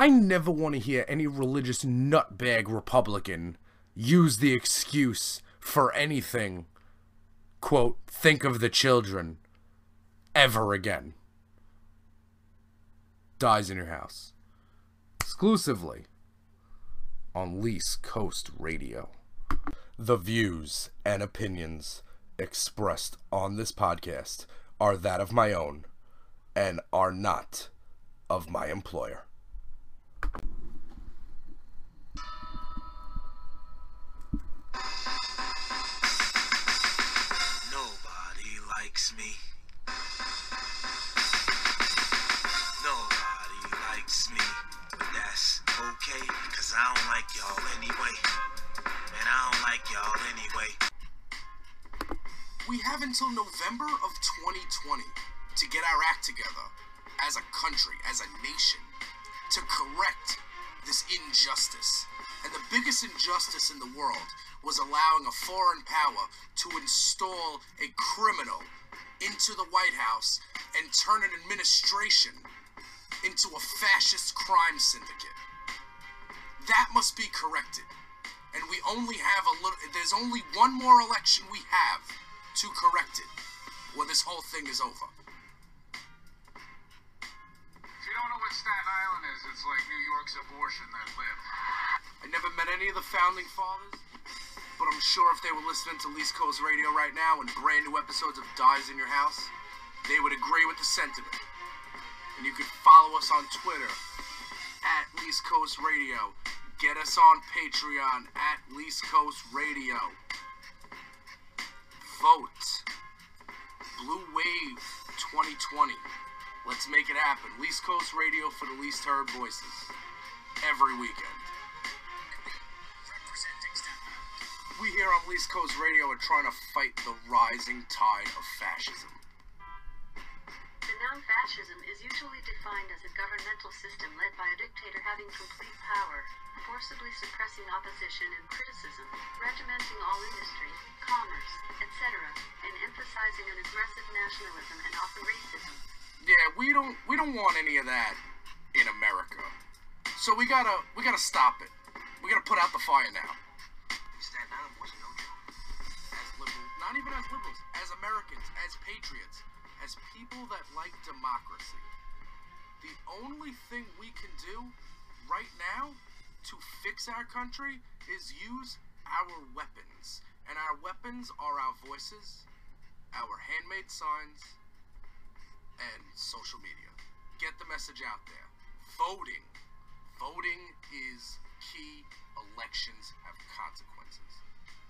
I never want to hear any religious nutbag Republican use the excuse for anything, quote, think of the children, ever again. Dyze in your house. Exclusively on Least Coast Radio. The views and opinions expressed on this podcast are that of my own and are not of my employer. Like y'all anyway. And I don't like y'all anyway. We have until November of 2020 to get our act together as a country, as a nation, to correct this injustice. And the biggest injustice in the world was allowing a foreign power to install a criminal into the White House and turn an administration into a fascist crime syndicate. That must be corrected. And we only have a little, there's only one more election we have to correct it, or this whole thing is over. If you don't know what Staten Island is, it's like New York's abortion that lived. I never met any of the founding fathers, but I'm sure if they were listening to Least Coast Radio right now and brand new episodes of Dyze in Your House, they would agree with the sentiment. And you can follow us on Twitter at Least Coast Radio. Get us on Patreon at Least Coast Radio. Vote. Blue Wave 2020. Let's make it happen. Least Coast Radio for the least heard voices. Every weekend. We here on Least Coast Radio are trying to fight the rising tide of fascism. The noun fascism is usually defined as a governmental system led by a dictator having complete power, forcibly suppressing opposition and criticism, regimenting all industry, commerce, etc., and emphasizing an aggressive nationalism and often racism. Yeah, we don't we don't want any of that in America. So we gotta we gotta stop it. We gotta put out the fire now. Staten Island wasn't no joke. As liberals, not even as liberals, as Americans, as patriots, as people that like democracy. The only thing we can do right now to fix our country is use our weapons. And our weapons are our voices, our handmade signs, and social media. Get the message out there. Voting. Voting is key. Elections have consequences.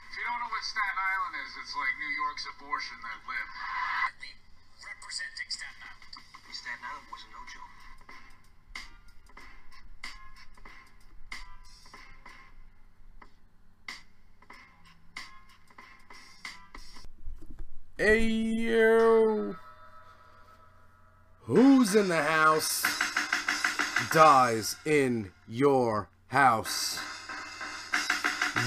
If you don't know what Staten Island is, it's like New York's abortion that lived. Representing Staten Island. Staten Island wasn't no joke. Hey yo! Who's in the house? Dyze in your house.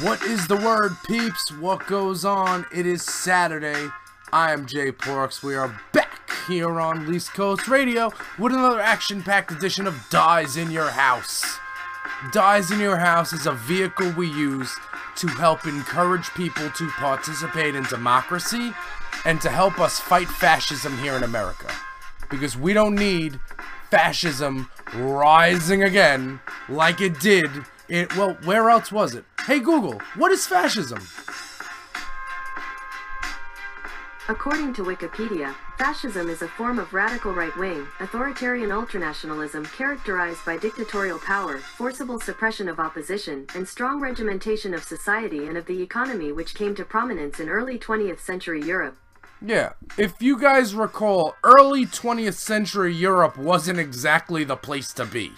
What is the word, peeps? What goes on? It is Saturday. I am Jay Porks. We are back here on Least Coast Radio with another action packed edition of Dyze in Your House. Dyze in Your House is a vehicle we use to help encourage people to participate in democracy and to help us fight fascism here in America. Because we don't need fascism rising again like it did in, well, where else was it? Hey Google, what is fascism? According to Wikipedia, fascism is a form of radical right-wing, authoritarian ultranationalism characterized by dictatorial power, forcible suppression of opposition, and strong regimentation of society and of the economy which came to prominence in early 20th century Europe. Yeah, if you guys recall, early 20th century Europe wasn't exactly the place to be.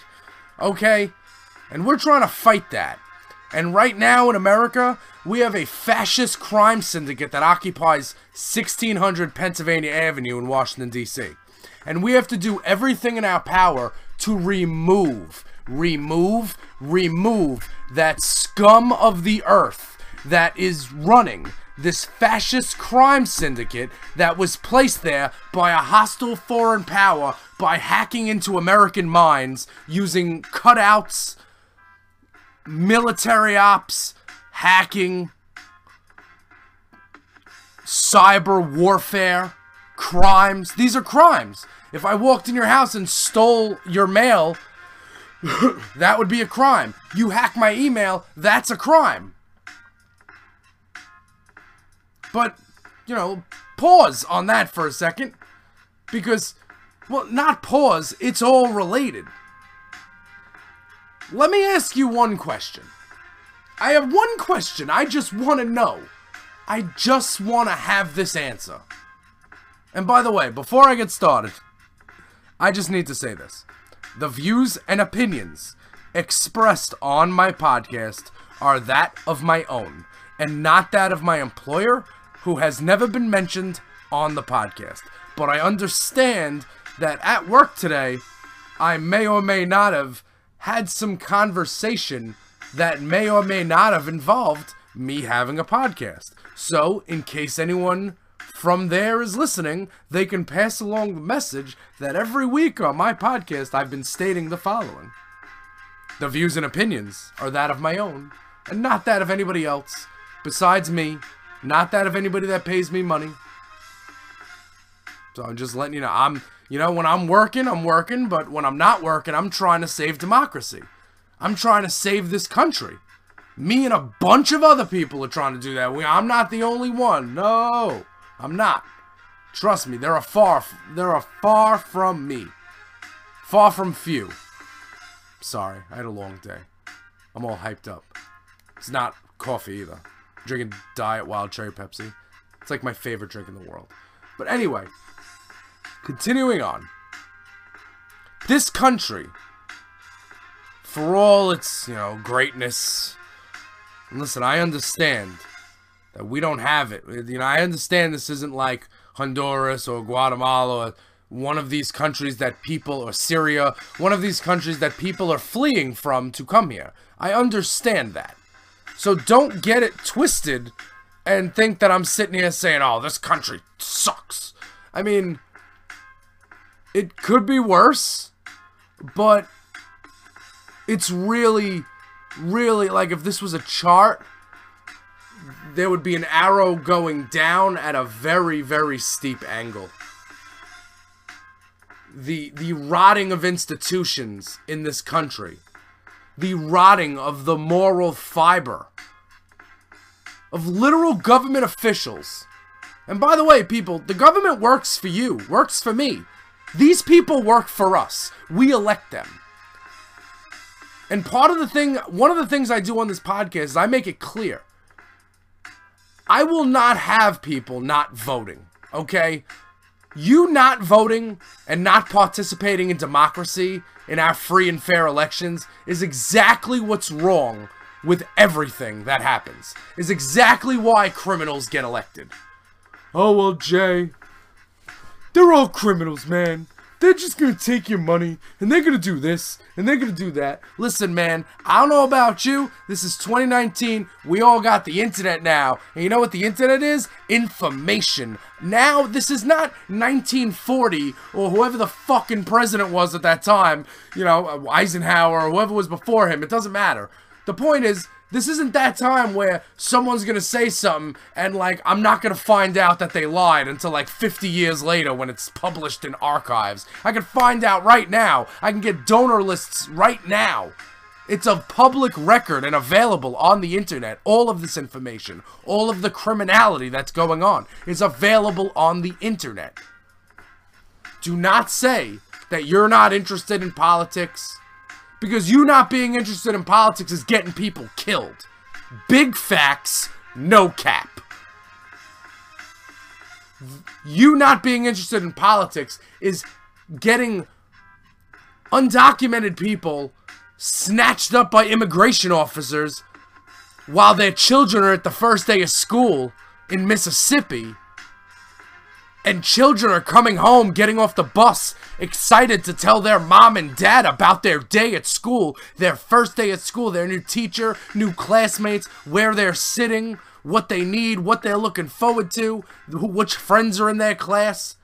Okay? And we're trying to fight that. And right now in America, we have a fascist crime syndicate that occupies 1600 Pennsylvania Avenue in Washington, D.C. And we have to do everything in our power to remove, remove, remove that scum of the earth that is running this fascist crime syndicate that was placed there by a hostile foreign power by hacking into American minds using cutouts, military ops, hacking, cyber warfare, crimes. These are crimes. If I walked in your house and stole your mail, that would be a crime. You hack my email, that's a crime. But, you know, pause on that for a second. Because, well, not pause, it's all related. Let me ask you one question. I have one question I just want to know. I just want to have this answer. And by the way, before I get started, I just need to say this. The views and opinions expressed on my podcast are that of my own, and not that of my employer, who has never been mentioned on the podcast. But I understand that at work today, I may or may not have had some conversation that may or may not have involved me having a podcast. So, in case anyone from there is listening, they can pass along the message that every week on my podcast I've been stating the following The views and opinions are that of my own, and not that of anybody else, besides me, not that of anybody that pays me money. So I'm just letting you know, I'm, you know, when I'm working, I'm working, but when I'm not working, I'm trying to save democracy. I'm trying to save this country. Me and a bunch of other people are trying to do that. We, I'm not the only one. No, I'm not. Trust me, there are far, there are far from me. Far from few. Sorry, I had a long day. I'm all hyped up. It's not coffee either. I'm drinking Diet Wild Cherry Pepsi. It's like my favorite drink in the world. But anyway, continuing on. This country, for all its, you know, greatness, listen, I understand that we don't have it. You know, I understand this isn't like Honduras or Guatemala or one of these countries that people, or Syria, one of these countries that people are fleeing from to come here. I understand that. So don't get it twisted and think that I'm sitting here saying, oh, this country sucks. I mean, it could be worse, but it's really, really like if this was a chart, there would be an arrow going down at a very, very steep angle. The, the rotting of institutions in this country, the rotting of the moral fiber of literal government officials. And by the way, people, the government works for you, works for me. These people work for us. We elect them. And part of the thing, one of the things I do on this podcast is I make it clear. I will not have people not voting, okay? You not voting and not participating in democracy in our free and fair elections is exactly what's wrong with everything that happens. Is exactly why criminals get elected. Oh, well, Jay, they're all criminals, man. They're just gonna take your money and they're gonna do this and they're gonna do that. Listen, man, I don't know about you. This is 2019. We all got the internet now. And you know what the internet is? Information. Now, this is not 1940 or whoever the fucking president was at that time. You know, uh, Eisenhower or whoever was before him. It doesn't matter. The point is, this isn't that time where someone's gonna say something and like I'm not gonna find out that they lied until like 50 years later when it's published in archives. I can find out right now. I can get donor lists right now. It's a public record and available on the internet. All of this information, all of the criminality that's going on is available on the internet. Do not say that you're not interested in politics because you not being interested in politics is getting people killed. Big facts, no cap. You not being interested in politics is getting undocumented people snatched up by immigration officers while their children are at the first day of school in Mississippi and children are coming home, getting off the bus, excited to tell their mom and dad about their day at school, their first day at school, their new teacher, new classmates, where they're sitting, what they need, what they're looking forward to, which friends are in their class.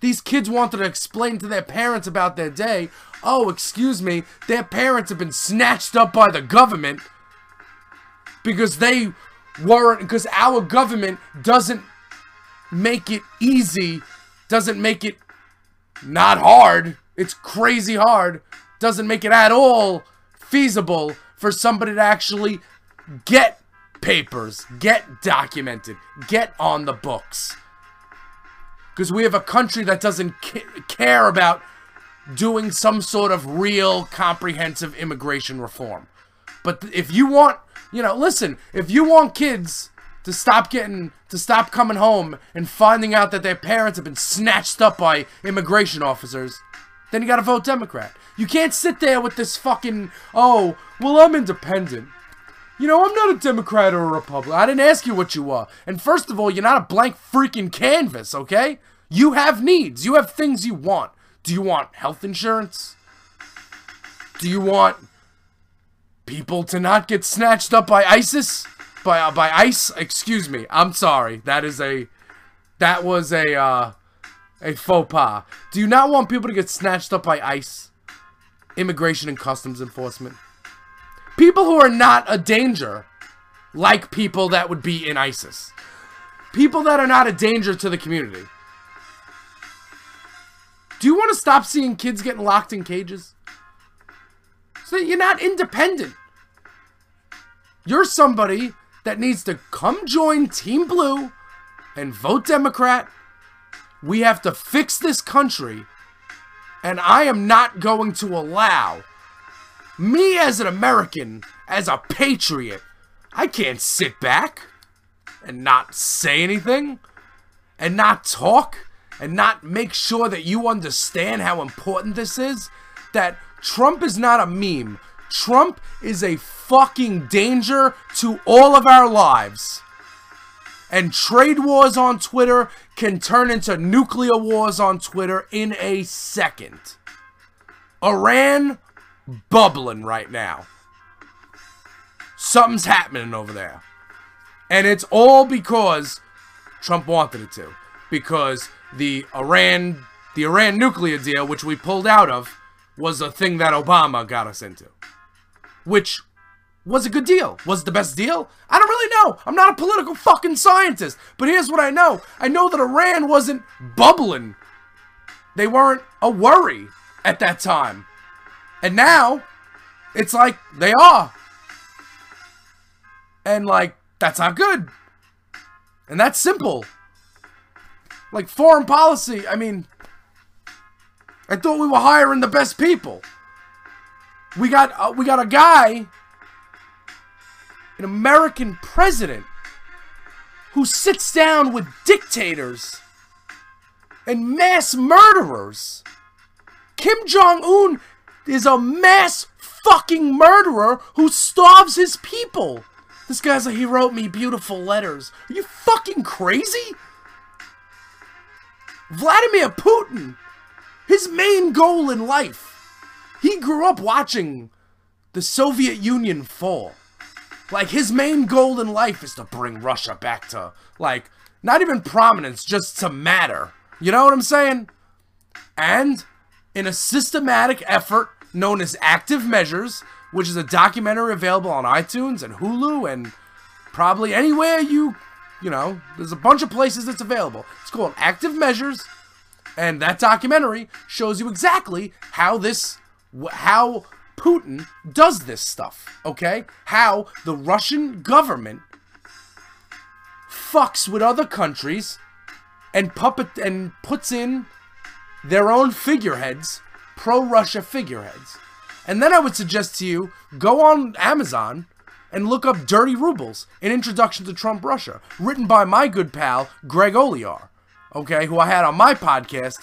These kids wanted to explain to their parents about their day. Oh, excuse me, their parents have been snatched up by the government because they weren't, because our government doesn't make it easy, doesn't make it not hard. It's crazy hard. Doesn't make it at all feasible for somebody to actually get papers, get documented, get on the books. Because we have a country that doesn't ca- care about doing some sort of real comprehensive immigration reform. But if you want, you know, listen, if you want kids to stop getting, to stop coming home and finding out that their parents have been snatched up by immigration officers, then you gotta vote Democrat. You can't sit there with this fucking, oh, well, I'm independent. You know, I'm not a Democrat or a Republican. I didn't ask you what you are. And first of all, you're not a blank freaking canvas, okay? You have needs. You have things you want. Do you want health insurance? Do you want people to not get snatched up by ISIS? By uh, by ICE? Excuse me. I'm sorry. That is a that was a uh a faux pas. Do you not want people to get snatched up by ICE? Immigration and Customs Enforcement. People who are not a danger, like people that would be in ISIS. People that are not a danger to the community. Do you want to stop seeing kids getting locked in cages? So that you're not independent. You're somebody that needs to come join Team Blue and vote Democrat. We have to fix this country. And I am not going to allow me as an American, as a patriot, I can't sit back and not say anything and not talk and not make sure that you understand how important this is. That Trump is not a meme. Trump is a fucking danger to all of our lives. And trade wars on Twitter can turn into nuclear wars on Twitter in a second. Iran bubbling right now. Something's happening over there. And it's all because Trump wanted it to. Because the Iran the Iran nuclear deal, which we pulled out of, was a thing that Obama got us into. Which was a good deal. Was the best deal? I don't really know. I'm not a political fucking scientist. But here's what I know. I know that Iran wasn't bubbling. They weren't a worry at that time. And now, it's like they are. And like, that's not good. And that's simple. Like foreign policy, I mean, I thought we were hiring the best people. We got uh, we got a guy, an American president, who sits down with dictators and mass murderers. Kim Jong Un is a mass fucking murderer who starves his people. This guy's like, he wrote me beautiful letters. Are you fucking crazy? Vladimir Putin, his main goal in life, he grew up watching the Soviet Union fall. Like, his main goal in life is to bring Russia back to, like, not even prominence, just to matter. You know what I'm saying? And in a systematic effort known as Active Measures, which is a documentary available on iTunes and Hulu and probably anywhere you, you know, there's a bunch of places it's available. It's called Active Measures, and that documentary shows you exactly how this, how Putin does this stuff, okay? How the Russian government fucks with other countries and puppet and puts in their own figureheads, pro-Russia figureheads. And then I would suggest to you go on Amazon and look up Dirty Rubles, an introduction to Trump Russia, written by my good pal Greg Olear, okay, who I had on my podcast,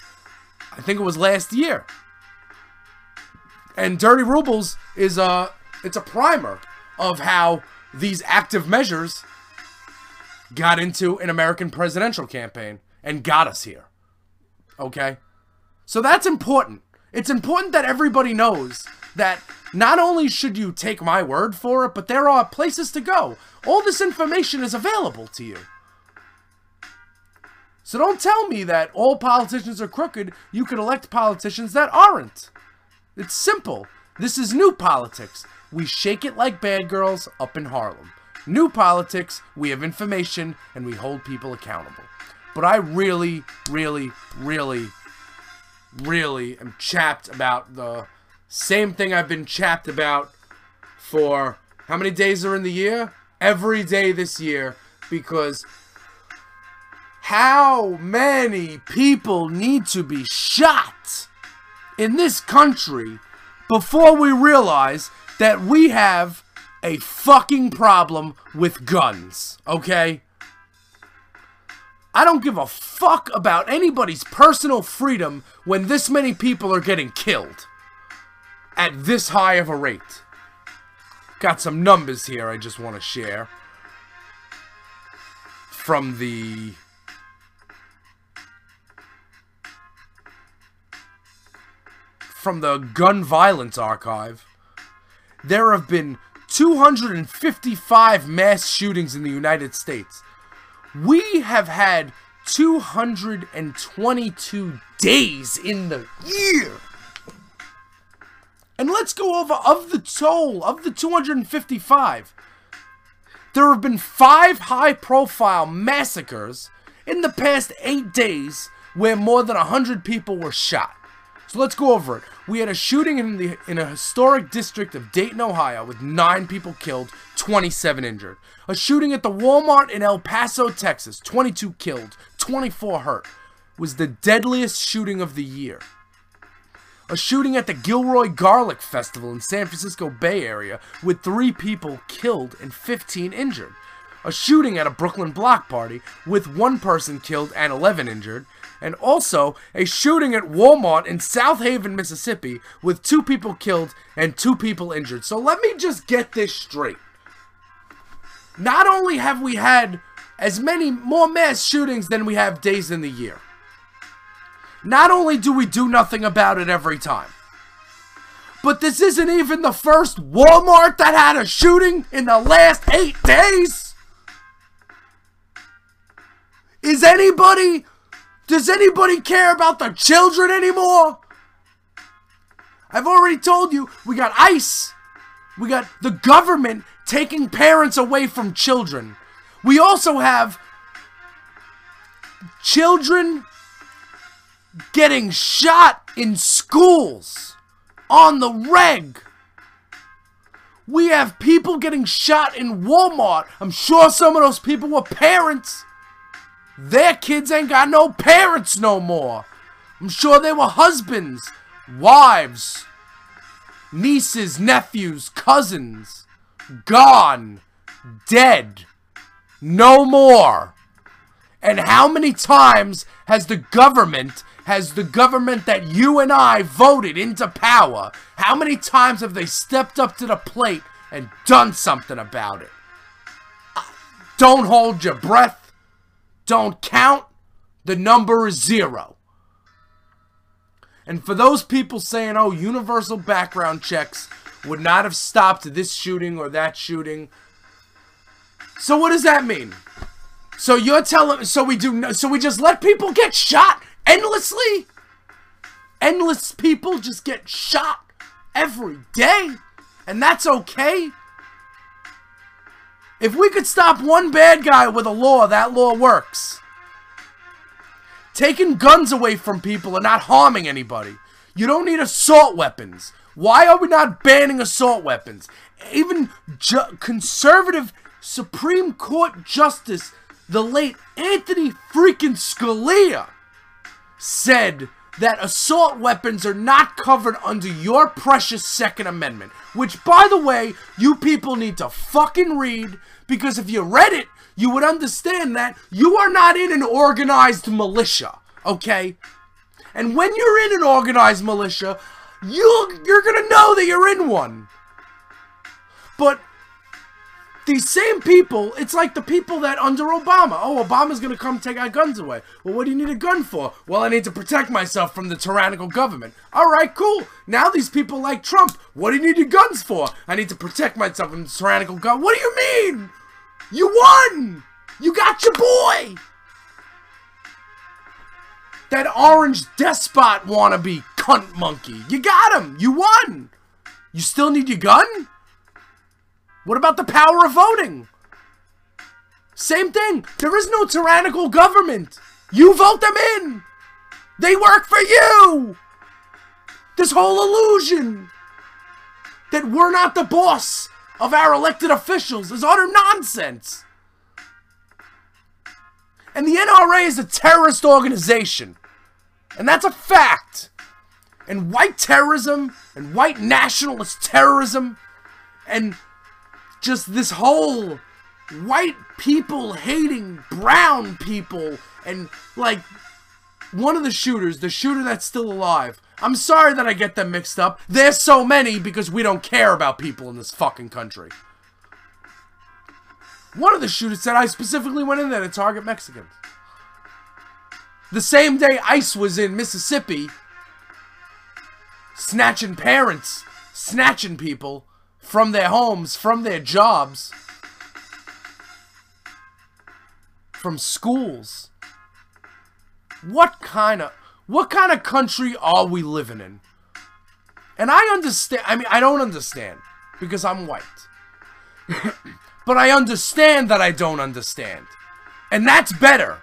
I think it was last year. And Dirty Rubles is a it's a primer of how these active measures got into an American presidential campaign and got us here. Okay? So that's important. It's important that everybody knows that not only should you take my word for it, but there are places to go. All this information is available to you. So don't tell me that all politicians are crooked. You could elect politicians that aren't. It's simple. This is new politics. We shake it like bad girls up in Harlem. New politics, we have information, and we hold people accountable. But I really, really, really, really am chapped about the same thing I've been chapped about for how many days are in the year? Every day this year because how many people need to be shot in this country before we realize that we have a fucking problem with guns, okay? I don't give a fuck about anybody's personal freedom when this many people are getting killed at this high of a rate. Got some numbers here I just want to share from the from the gun violence archive. There have been 255 mass shootings in the United States. We have had 222 days in the year. And let's go over of the toll of the 255. There have been five high profile massacres in the past eight days where more than 100 people were shot. So let's go over it. We had a shooting in the in a historic district of Dayton, Ohio, with nine people killed, 27 injured. A shooting at the Walmart in El Paso, Texas, 22 killed, 24 hurt, was the deadliest shooting of the year. A shooting at the Gilroy Garlic Festival in San Francisco Bay Area, with three people killed and 15 injured. A shooting at a Brooklyn block party, with one person killed and 11 injured and also a shooting at Walmart in Southaven, Mississippi, with two people killed and two people injured. So let me just get this straight. Not only have we had as many more mass shootings than we have days in the year, not only do we do nothing about it every time, but this isn't even the first Walmart that had a shooting in the last eight days. Is anybody does anybody care about the children anymore? I've already told you, we got ICE. We got the government taking parents away from children. We also have children getting shot in schools on the reg. We have people getting shot in Walmart. I'm sure some of those people were parents. Their kids ain't got no parents no more. I'm sure they were husbands, wives, nieces, nephews, cousins. Gone. Dead. No more. And how many times has the government, has the government that you and I voted into power, how many times have they stepped up to the plate and done something about it? Don't hold your breath don't count, the number is zero. And for those people saying, oh, universal background checks would not have stopped this shooting or that shooting. So what does that mean? So you're telling so we do so we just let people get shot endlessly? Endless people just get shot every day? And that's okay? If we could stop one bad guy with a law, that law works. Taking guns away from people and not harming anybody. You don't need assault weapons. Why are we not banning assault weapons? Even conservative Supreme Court Justice, the late Anthony freaking Scalia, said that assault weapons are not covered under your precious Second Amendment. Which, by the way, you people need to fucking read because if you read it, you would understand that you are not in an organized militia, okay? And when you're in an organized militia, you you're gonna know that you're in one. But these same people, it's like the people that under Obama, oh, Obama's gonna come take our guns away. Well, what do you need a gun for? Well, I need to protect myself from the tyrannical government. All right, cool. Now these people like Trump, what do you need your guns for? I need to protect myself from the tyrannical government. What do you mean? You won! You got your boy! That orange despot wannabe cunt monkey. You got him! You won! You still need your gun? What about the power of voting? Same thing. There is no tyrannical government. You vote them in. They work for you. This whole illusion that we're not the boss of our elected officials is utter nonsense. And the NRA is a terrorist organization. And that's a fact. And white terrorism and white nationalist terrorism and just this whole white people hating brown people and like one of the shooters, the shooter that's still alive. I'm sorry that I get them mixed up. There's so many because we don't care about people in this fucking country. One of the shooters said I specifically went in there to target Mexicans. The same day ICE was in Mississippi, snatching parents, snatching people from their homes, from their jobs, from schools. What kind of what kind of country are we living in? And I understand, I mean, I don't understand because I'm white. but I understand that I don't understand. And that's better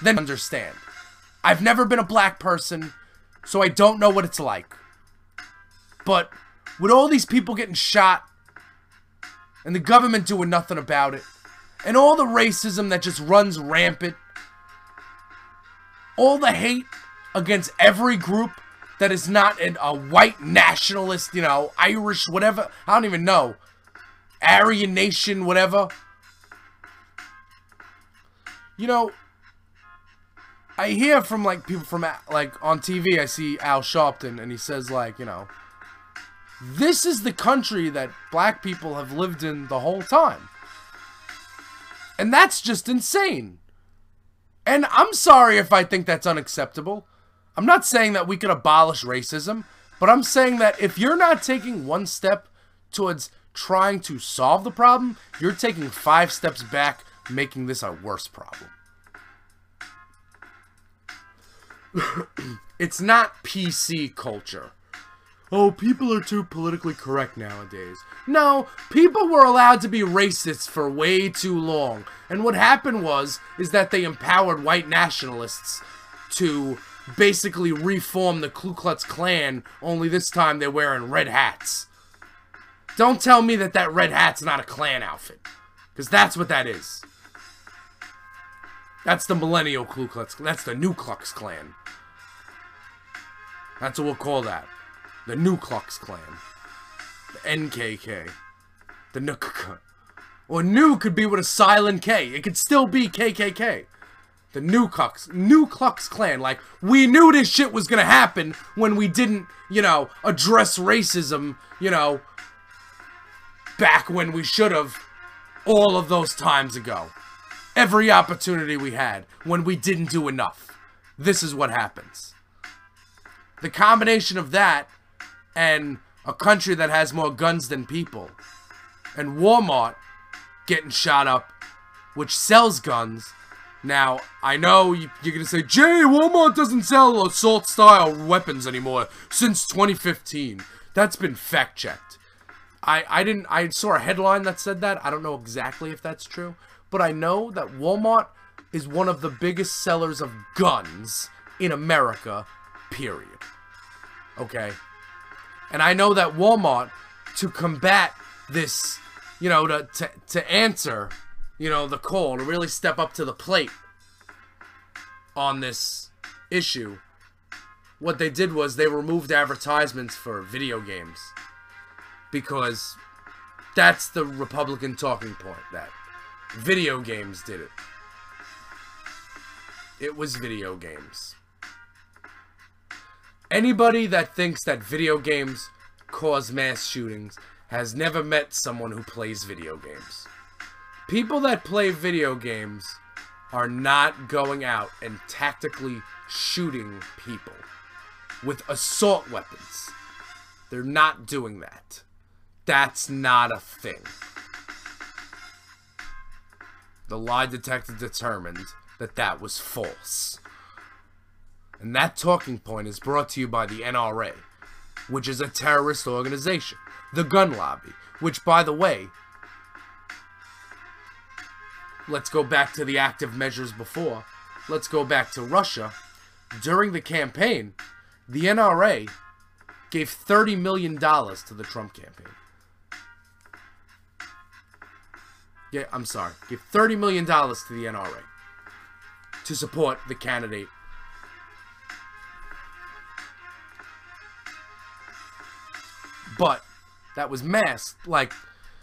than understand. I've never been a black person, so I don't know what it's like. But with all these people getting shot and the government doing nothing about it, and all the racism that just runs rampant, all the hate against every group that is not an, a white nationalist, you know, Irish, whatever, I don't even know, Aryan Nation, whatever. You know, I hear from like people from like on TV. I see Al Sharpton, and he says like, you know, this is the country that black people have lived in the whole time, and that's just insane. And I'm sorry if I think that's unacceptable. I'm not saying that we could abolish racism, but I'm saying that if you're not taking one step towards trying to solve the problem, you're taking five steps back, making this a worse problem. it's not PC culture. Oh, people are too politically correct nowadays. No, people were allowed to be racist for way too long. And what happened was is that they empowered white nationalists to basically reform the Ku Klux Klan, only this time they're wearing red hats. Don't tell me that that red hat's not a Klan outfit. Because that's what that is. That's the millennial Ku Klux. That's the New Klux Klan. That's what we'll call that. The New Klux Klan. The NKK. The NKK. Or new could be with a silent K. It could still be KKK. The New Klux, New Klux Klan. Like, we knew this shit was gonna happen when we didn't, you know, address racism, you know, back when we should have all of those times ago every opportunity we had when we didn't do enough. This is what happens. The combination of that and a country that has more guns than people and Walmart getting shot up, which sells guns. Now, I know you're going to say, Jay, Walmart doesn't sell assault style weapons anymore since 2015. That's been fact checked. I, I didn't I saw a headline that said that. I don't know exactly if that's true, but I know that Walmart is one of the biggest sellers of guns in America, period. Okay? And I know that Walmart, to combat this, you know, to, to, to answer, you know, the call, to really step up to the plate on this issue, what they did was they removed advertisements for video games. Because that's the Republican talking point that Video games did it. It was video games. Anybody that thinks that video games cause mass shootings has never met someone who plays video games. People that play video games are not going out and tactically shooting people with assault weapons. They're not doing that. That's not a thing. The lie detector determined that that was false. And that talking point is brought to you by the NRA, which is a terrorist organization. The gun lobby, which, by the way, let's go back to the active measures before. Let's go back to Russia. During the campaign, the NRA gave $30 million to the Trump campaign. Yeah, I'm sorry. Give $30 million to the NRA to support the candidate. But that was masked. Like,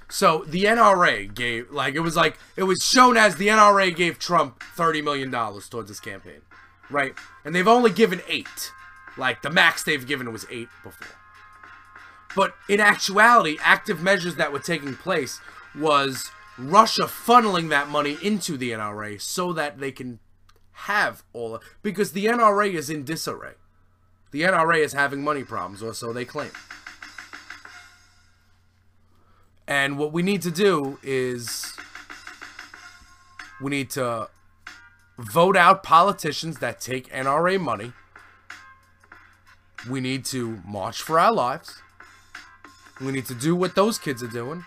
so the NRA gave, like, it was like, it was shown as the NRA gave Trump $30 million towards his campaign. Right? And they've only given eight. Like, the max they've given was eight before. But in actuality, active measures that were taking place was Russia funneling that money into the NRA so that they can have all of, because the NRA is in disarray. The NRA is having money problems, or so they claim. And what we need to do is we need to vote out politicians that take NRA money. We need to march for our lives. We need to do what those kids are doing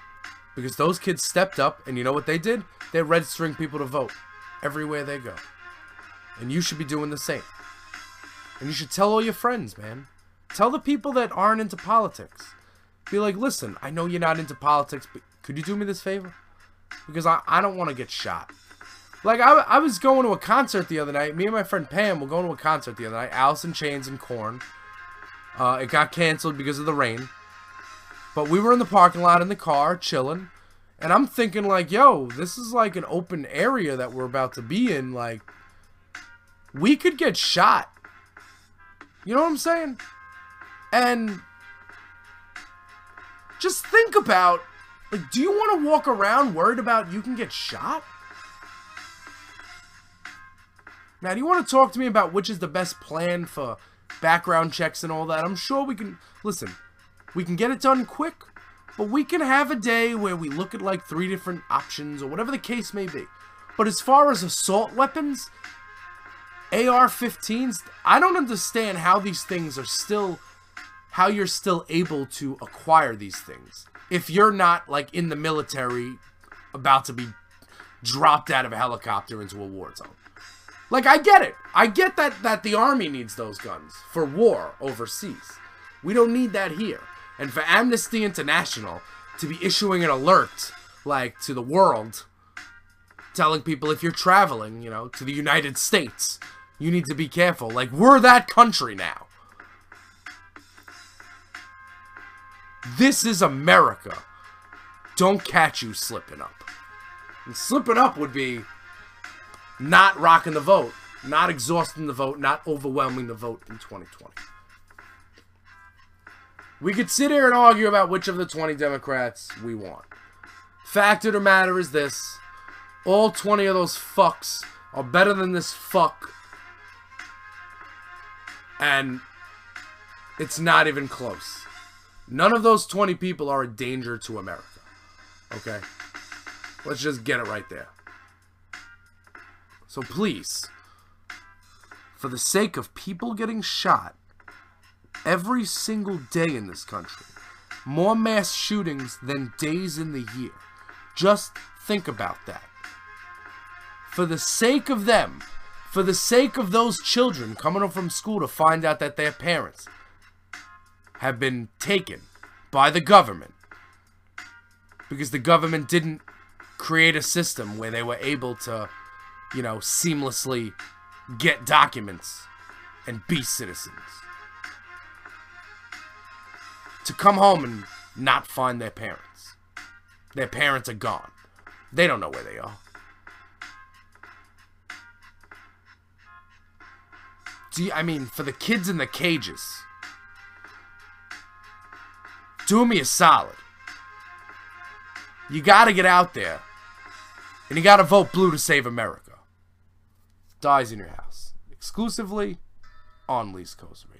because those kids stepped up and you know what they did? They're registering people to vote everywhere they go. And you should be doing the same. And you should tell all your friends, man. Tell the people that aren't into politics. Be like, listen, I know you're not into politics, but could you do me this favor? Because I, I don't want to get shot. Like, I, I was going to a concert the other night. Me and my friend Pam were going to a concert the other night. Alice in Chains and Korn. Uh, it got canceled because of the rain. But we were in the parking lot in the car, chilling. And I'm thinking, like, yo, this is like an open area that we're about to be in. Like, we could get shot. You know what I'm saying? And just think about, like, do you want to walk around worried about you can get shot? Now, do you want to talk to me about which is the best plan for background checks and all that? I'm sure we can. Listen, we can get it done quick, but we can have a day where we look at like three different options or whatever the case may be. But as far as assault weapons, AR 15s, I don't understand how these things are still. How you're still able to acquire these things. If you're not like in the military about to be dropped out of a helicopter into a war zone. Like I get it. I get that that the army needs those guns for war overseas. We don't need that here. And for Amnesty International to be issuing an alert like to the world telling people if you're traveling, you know, to the United States, you need to be careful. Like we're that country now. This is America. Don't catch you slipping up. And slipping up would be not rocking the vote, not exhausting the vote, not overwhelming the vote in 2020. We could sit here and argue about which of the 20 Democrats we want. Fact of the matter is this all 20 of those fucks are better than this fuck. And it's not even close. None of those 20 people are a danger to America. Okay? Let's just get it right there. So please, for the sake of people getting shot every single day in this country, more mass shootings than days in the year. Just think about that. For the sake of them, for the sake of those children coming home from school to find out that their parents have been taken by the government because the government didn't create a system where they were able to you know, seamlessly get documents and be citizens. To come home and not find their parents. Their parents are gone. They don't know where they are. Do I mean, for the kids in the cages, do me a solid. You got to get out there. And you got to vote blue to save America. Dyze in your house. Exclusively on Least Coast Radio.